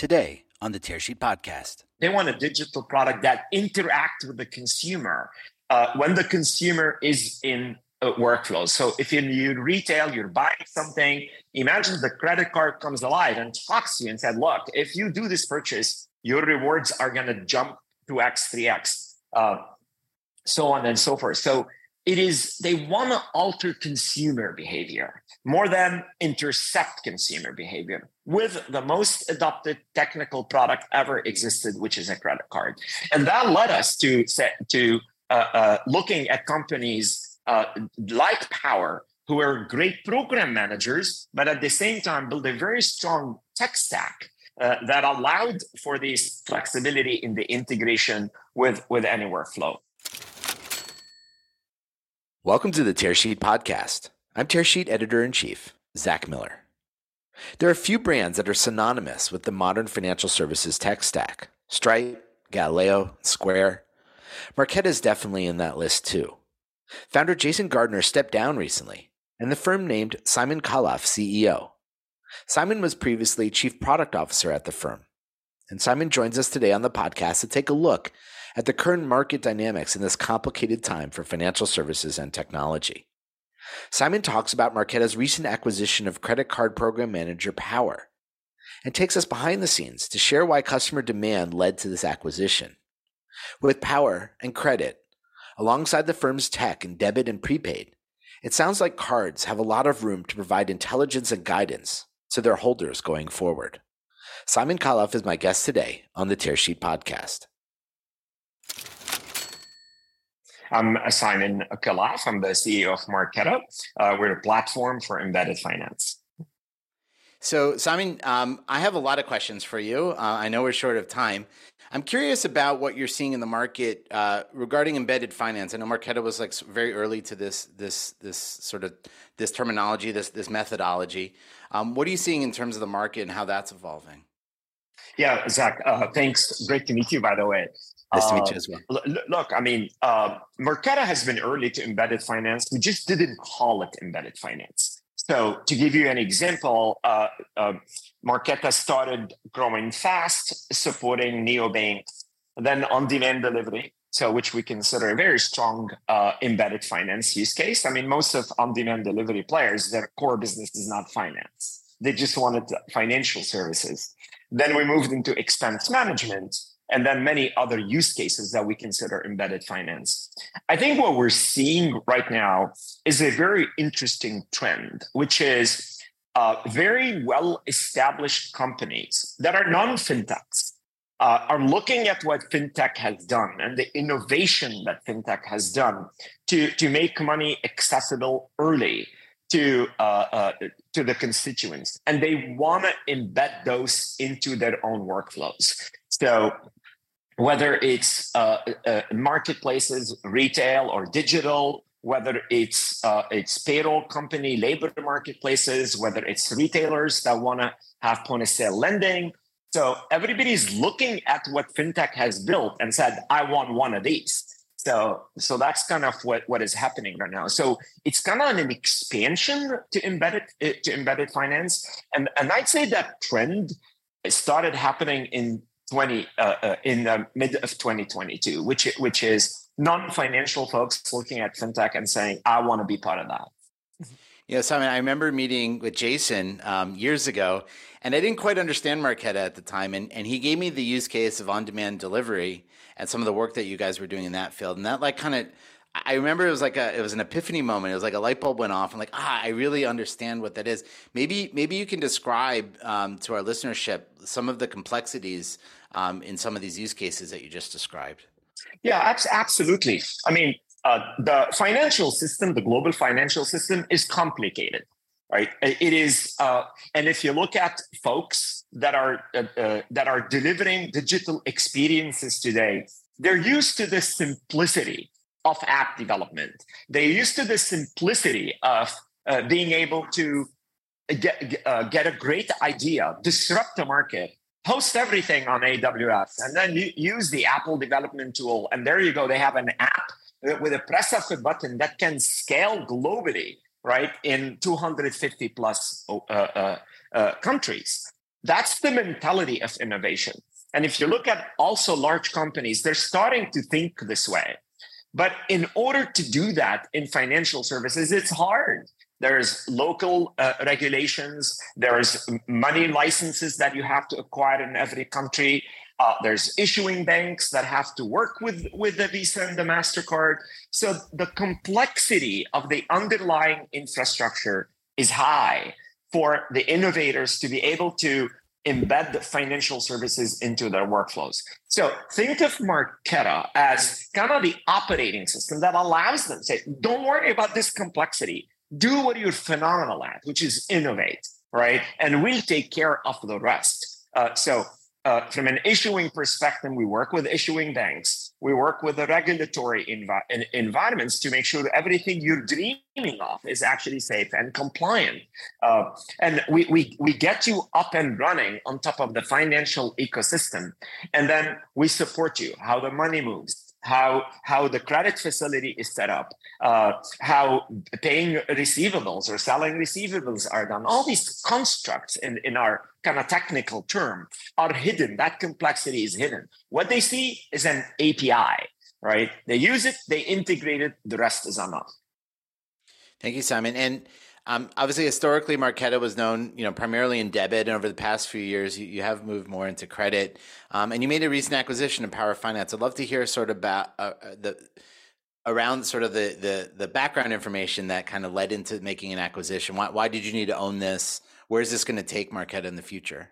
today on the Tearsheet Podcast. They want a digital product that interacts with the consumer uh, when the consumer is in uh, workflows. So if in you retail, you're buying something, imagine the credit card comes alive and talks to you and said, look, if you do this purchase, your rewards are going to jump 2x, 3x, uh, so on and so forth. So it is, they want to alter consumer behavior more than intercept consumer behavior with the most adopted technical product ever existed, which is a credit card. And that led us to, to uh, uh, looking at companies uh, like Power, who are great program managers, but at the same time build a very strong tech stack uh, that allowed for this flexibility in the integration with, with any workflow. Welcome to the Tearsheet Podcast. I'm Tearsheet Editor in Chief, Zack Miller. There are a few brands that are synonymous with the modern financial services tech stack Stripe, Galileo, Square. Marqeta is definitely in that list too. Founder Jason Gardner stepped down recently, and the firm named Simon Khalaf CEO. Simon was previously Chief Product Officer at the firm. And Simon joins us today on the podcast to take a look at the current market dynamics in this complicated time for financial services and technology. Simon talks about Marqeta's recent acquisition of credit card program manager Power and takes us behind the scenes to share why customer demand led to this acquisition. With Power and credit, alongside the firm's tech and debit and prepaid, it sounds like cards have a lot of room to provide intelligence and guidance to their holders going forward. Simon Khalaf is my guest today on the Tearsheet podcast. I'm Simon Khalaf. I'm the CEO of Marqeta. Uh, we're a platform for embedded finance. So, Simon, um, I have a lot of questions for you. Uh, I know we're short of time. I'm curious about what you're seeing in the market uh, regarding embedded finance. I know Marqeta was like very early to this this this sort of this terminology, this this methodology. Um, what are you seeing in terms of the market and how that's evolving? Yeah, Zack. Uh, thanks. Great to meet you, by the way. Nice to meet you uh, as well. Look, I mean, uh, Marqeta has been early to embedded finance. We just didn't call it embedded finance. So, to give you an example, uh, uh, Marqeta started growing fast, supporting neobanks, then on-demand delivery, so which we consider a very strong uh, embedded finance use case. I mean, most of on-demand delivery players, their core business is not finance; they just wanted financial services. Then we moved into expense management, and then many other use cases that we consider embedded finance. I think what we're seeing right now is a very interesting trend, which is uh, very well established companies that are non fintechs. Uh, are looking at what fintech has done and the innovation that fintech has done to, to make money accessible early to uh, uh, to the constituents, and they want to embed those into their own workflows. So whether it's uh, uh, marketplaces, retail or digital, whether it's uh, it's payroll company, labor marketplaces, whether it's retailers that want to have point of sale lending. So everybody's looking at what fintech has built and said, "I want one of these." So so that's kind of what what is happening right now. So it's kind of an expansion to embedded to embedded finance, and and I'd say that trend started happening in 20 uh, uh, in the mid of 2022, which which is non-financial folks looking at fintech and saying, "I want to be part of that." Yeah, Simon, I remember meeting with Jason um, years ago, and I didn't quite understand Marqeta at the time, and, and he gave me the use case of on-demand delivery and some of the work that you guys were doing in that field, and that like kind of I remember it was like a it was an epiphany moment. It was like a light bulb went off. I'm like, ah, I really understand what that is. Maybe maybe you can describe um, to our listenership some of the complexities um, in some of these use cases that you just described. Yeah, absolutely. I mean, uh, the financial system, the global financial system, is complicated, right? It is, uh, and if you look at folks that are uh, uh that are delivering digital experiences today, they're used to the simplicity of app development. They're used to the simplicity of uh, being able to get, uh, get a great idea, disrupt the market, host everything on AWS, and then use the Apple development tool. And there you go. They have an app with a press of a button that can scale globally, right, in 250 plus uh, uh, uh, countries. that's the mentality of innovation. And if you look at also large companies, they're starting to think this way. But in order to do that in financial services, it's hard. There's local uh, regulations, there's money licenses that you have to acquire in every country. Uh, there's issuing banks that have to work with, with the Visa and the MasterCard. So the complexity of the underlying infrastructure is high for the innovators to be able to embed the financial services into their workflows. So think of Marqeta as kind of the operating system that allows them to say, don't worry about this complexity. Do what you're phenomenal at, which is innovate, right? And we'll take care of the rest. Uh, so uh, from an issuing perspective, we work with issuing banks. We work with the regulatory envi- environments to make sure that everything you're dreaming of is actually safe and compliant. Uh, and we, we, we get you up and running on top of the financial ecosystem. And then we support you, how the money moves, how how the credit facility is set up, uh, how paying receivables or selling receivables are done. All these constructs in, in our kind of technical term are hidden. That complexity is hidden. What they see is an API, right? They use it, they integrate it, the rest is us. Thank you, Simon. And um, obviously, historically, Marqeta was known, you know, primarily in debit, and over the past few years, you, you have moved more into credit. Um, and you made a recent acquisition of Power Finance. I'd love to hear sort of about uh, uh, the around sort of the, the the background information that kind of led into making an acquisition. Why, why did you need to own this? Where is this going to take Marqeta in the future?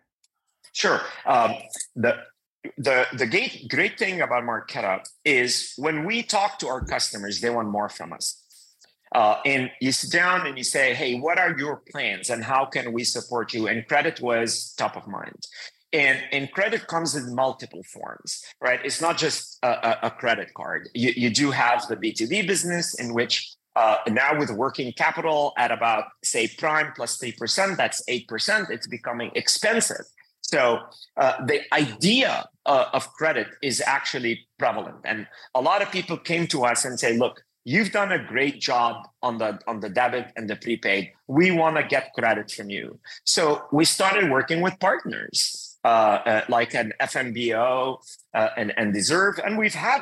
Sure. Um, the the the great great thing about Marqeta is when we talk to our customers, they want more from us. Uh, and you sit down and you say, hey, what are your plans and how can we support you? And credit was top of mind. And, and credit comes in multiple forms, right? It's not just a, a credit card. You, you do have the B2B business in which uh, now with working capital at about, say, prime plus 3%, that's 8%, it's becoming expensive. So uh, the idea uh, of credit is actually prevalent. And a lot of people came to us and say, look, you've done a great job on the on the debit and the prepaid. We want to get credit from you. So we started working with partners uh, uh, like an fmbo uh, and, and deserve and we've had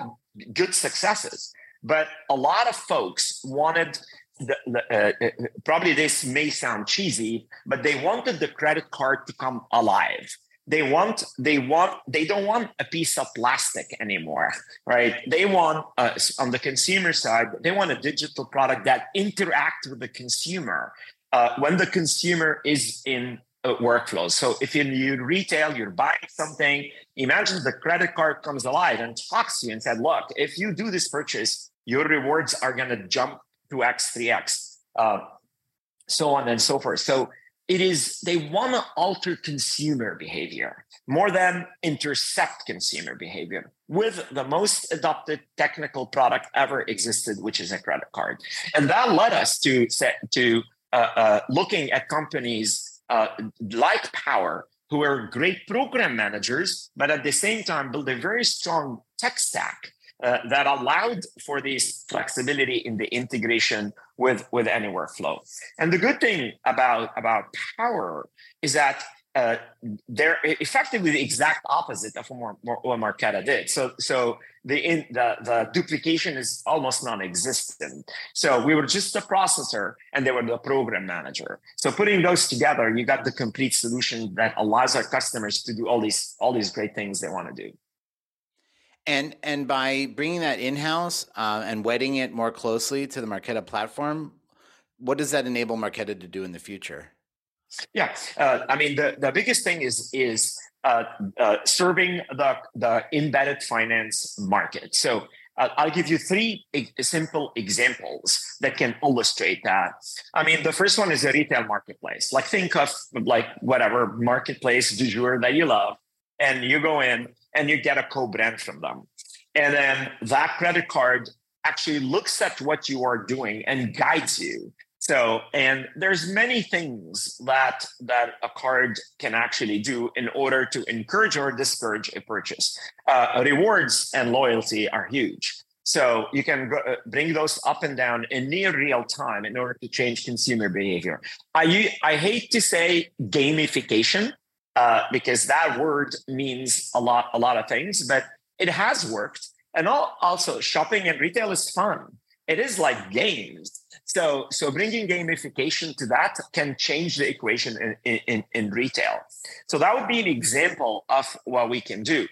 good successes. But a lot of folks wanted the, uh, uh, probably this may sound cheesy but they wanted the credit card to come alive they want they want they don't want a piece of plastic anymore right? They want uh, on the consumer side they want a digital product that interact with the consumer uh, when the consumer is in uh, workflows. So if in you retail you're buying something imagine the credit card comes alive and talks to you and said look if you do this purchase your rewards are going to jump to x 3x uh, so on and so forth. So it is they want to alter consumer behavior more than intercept consumer behavior with the most adopted technical product ever existed which is a credit card. And that led us to set to uh, uh, looking at companies uh, like power who are great program managers but at the same time build a very strong tech stack uh, that allowed for this flexibility in the integration with, with any workflow. And the good thing about, about Power is that uh, they're effectively the exact opposite of what, Marqeta did. So, so the, in, the the duplication is almost non-existent. So we were just the processor, and they were the program manager. So putting those together, you got the complete solution that allows our customers to do all these all these great things they want to do. And and by bringing that in house uh, and wedding it more closely to the Marqeta platform, what does that enable Marqeta to do in the future? Yeah, uh, I mean the, the biggest thing is is uh, uh serving the the embedded finance market. So uh, I'll give you three simple examples that can illustrate that. I mean, the first one is a retail marketplace. Like think of like whatever marketplace du jour that you love, and you go in and you get a co-brand from them. And then that credit card actually looks at what you are doing and guides you. So, and there's many things that that a card can actually do in order to encourage or discourage a purchase. Uh, rewards and loyalty are huge. So you can go, uh, bring those up and down in near real time in order to change consumer behavior. I I hate to say gamification uh, because that word means a lot, a lot of things, but it has worked. And also, shopping and retail is fun. It is like games. So, so bringing gamification to that can change the equation in, in, in retail. So that would be an example of what we can do.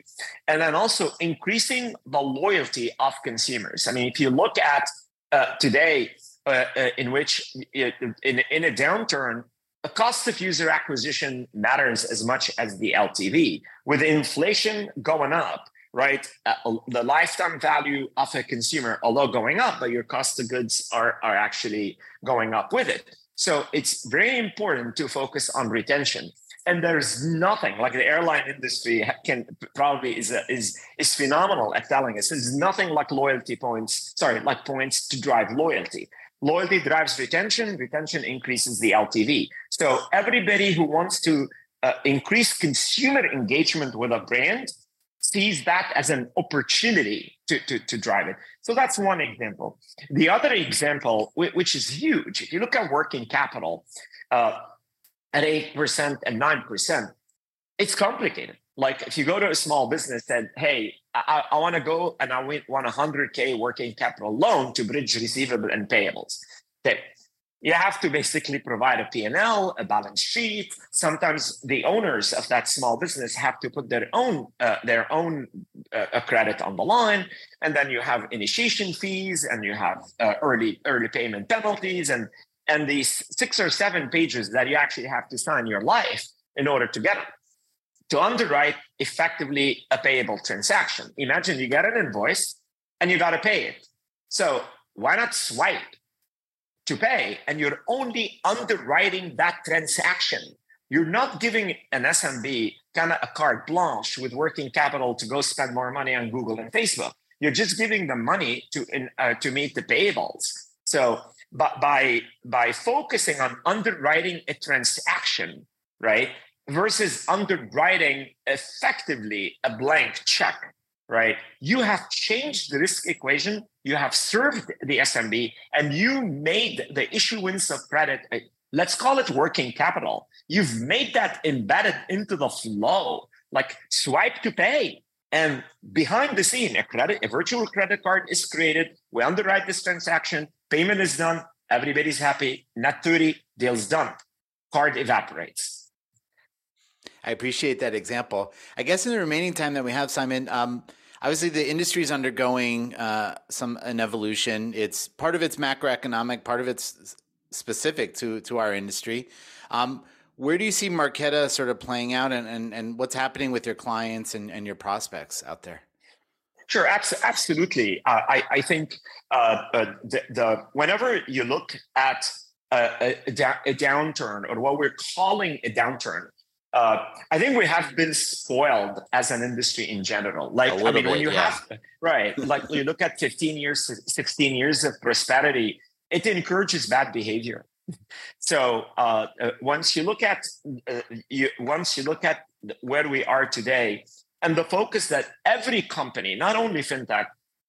And then also increasing the loyalty of consumers. I mean, if you look at uh, today, uh, uh, in which in, in a downturn, the cost of user acquisition matters as much as the LTV. With inflation going up, right, uh, the lifetime value of a consumer, although going up, but your cost of goods are, are actually going up with it. So it's very important to focus on retention. And there's nothing like the airline industry can probably is is is phenomenal at telling us. There's nothing like loyalty points. Sorry, like points to drive loyalty. Loyalty drives retention, retention increases the LTV. So everybody who wants to uh, increase consumer engagement with a brand sees that as an opportunity to, to, to drive it. So that's one example. The other example, which is huge, if you look at working capital uh, at 8% and 9%, it's complicated. Like if you go to a small business and, hey, I, I want to go and I want a 100K working capital loan to bridge receivable and payables. Okay. You have to basically provide a P&L, a balance sheet. Sometimes the owners of that small business have to put their own uh, their own uh, credit on the line, and then you have initiation fees, and you have uh, early early payment penalties, and and these six or seven pages that you actually have to sign your life in order to get them to underwrite effectively a payable transaction. Imagine you get an invoice and you got to pay it. So why not swipe to pay? And you're only underwriting that transaction. You're not giving an SMB kind of a carte blanche with working capital to go spend more money on Google and Facebook. You're just giving them money to uh, to meet the payables. So, by by focusing on underwriting a transaction, right, versus underwriting effectively a blank check, right? You have changed the risk equation, you have served the SMB, and you made the issuance of credit, eh, let's call it working capital. You've made that embedded into the flow, like swipe to pay. And behind the scene, a credit, a virtual credit card is created. We underwrite this transaction, payment is done, everybody's happy, net 30, deal's done. Card evaporates I appreciate that example. I guess in the remaining time that we have, Simon, um, obviously the industry is undergoing uh, some an evolution. It's part of it's macroeconomic, part of it's specific to to our industry. Um, where do you see Marqeta sort of playing out, and, and, and what's happening with your clients and, and your prospects out there? Sure, absolutely. Uh, I, I think uh, uh, the, the, whenever you look at a, a, a, downturn or what we're calling a downturn, uh, I think we have been spoiled as an industry in general. Like, I mean, bit, when you yeah. have, right, like you look at 15 years, 16 years of prosperity, it encourages bad behavior. So uh, uh, once you look at uh, you, once you look at where we are today, and the focus that every company, not only fintech,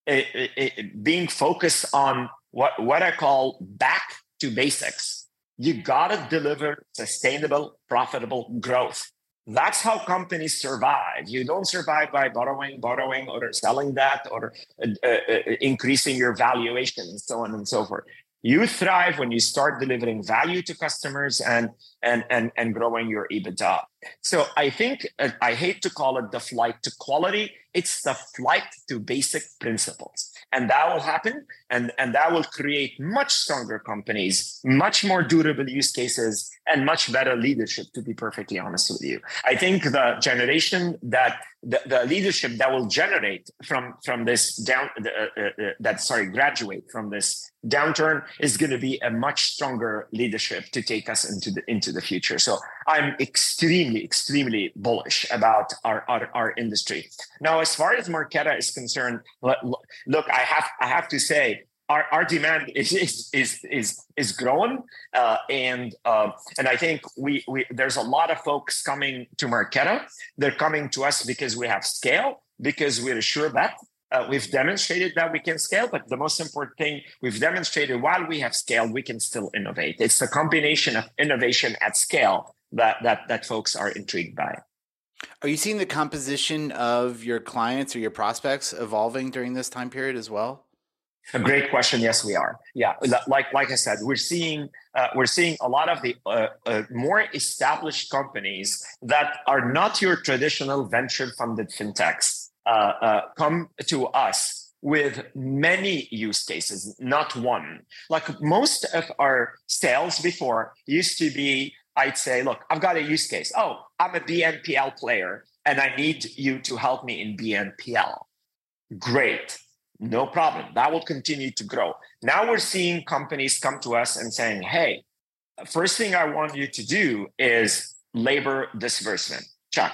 it, it, it, being focused on what what I call back to basics you got to deliver sustainable, profitable growth. That's how companies survive. You don't survive by borrowing, borrowing, or selling that, or uh, uh, uh, increasing your valuation, and so on and so forth. You thrive when you start delivering value to customers and and and and growing your EBITDA. So I think uh, I hate to call it the flight to quality. It's the flight to basic principles and that will happen and and that will create much stronger companies much more durable use cases and much better leadership to be perfectly honest with you. I think the generation that the, the leadership that will generate from from this down uh, uh, uh, that sorry graduate from this downturn is going to be a much stronger leadership to take us into the into the future. So i'm extremely extremely bullish about our our, our industry. Now as far as marqeta is concerned look i have i have to say our, our demand is is is is, is growing, uh, and uh, and I think we we there's a lot of folks coming to Marqeta. They're coming to us because we have scale, because we're sure that Uh, we've demonstrated that we can scale, but the most important thing we've demonstrated while we have scale, we can still innovate. It's the combination of innovation at scale that that that folks are intrigued by. Are you seeing the composition of your clients or your prospects evolving during this time period as well? A great question. Yes, we are. Yeah, like like I said, we're seeing uh, we're seeing a lot of the uh, uh, more established companies that are not your traditional venture funded fintechs uh, uh, come to us with many use cases, not one. Like most of our sales before used to be, I'd say, look, I've got a use case. Oh, I'm a BNPL player and I need you to help me in BNPL. Great no problem. That will continue to grow. Now we're seeing companies come to us and saying, hey, first thing I want you to do is labor disbursement. Check.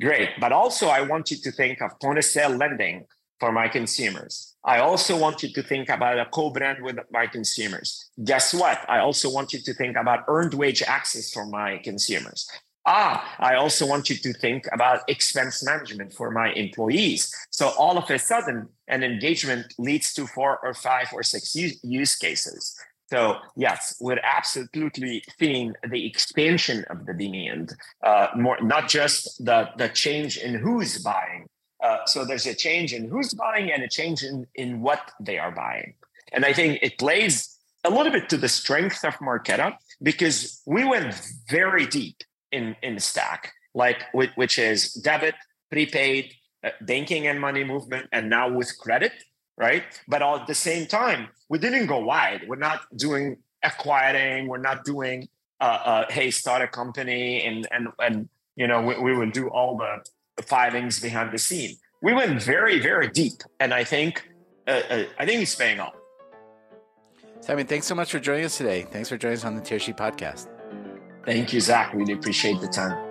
Great. But also, I want you to think of point of sale lending for my consumers. I also want you to think about a co brand with my consumers. Guess what? I also want you to think about earned wage access for my consumers ah, I also want you to think about expense management for my employees. So all of a sudden, an engagement leads to four or five or six use cases. So yes, we're absolutely seeing the expansion of the demand, uh, more not just the the change in who's buying. Uh, so there's a change in who's buying and a change in in what they are buying, and I think it plays a little bit to the strength of Marqeta because we went very deep in in the stack, like which is debit, prepaid, uh, banking and money movement, and now with credit, right? But all at the same time, we didn't go wide. We're not doing acquiring. We're not doing uh, uh, hey, start a company and and and you know we, we would do all the, filings behind the scene. We went very very deep, and I think uh, uh I think it's paying off. Simon, thanks so much for joining us today. Thanks for joining us on the Tearsheet podcast. Thank you, Zack. Really appreciate the time.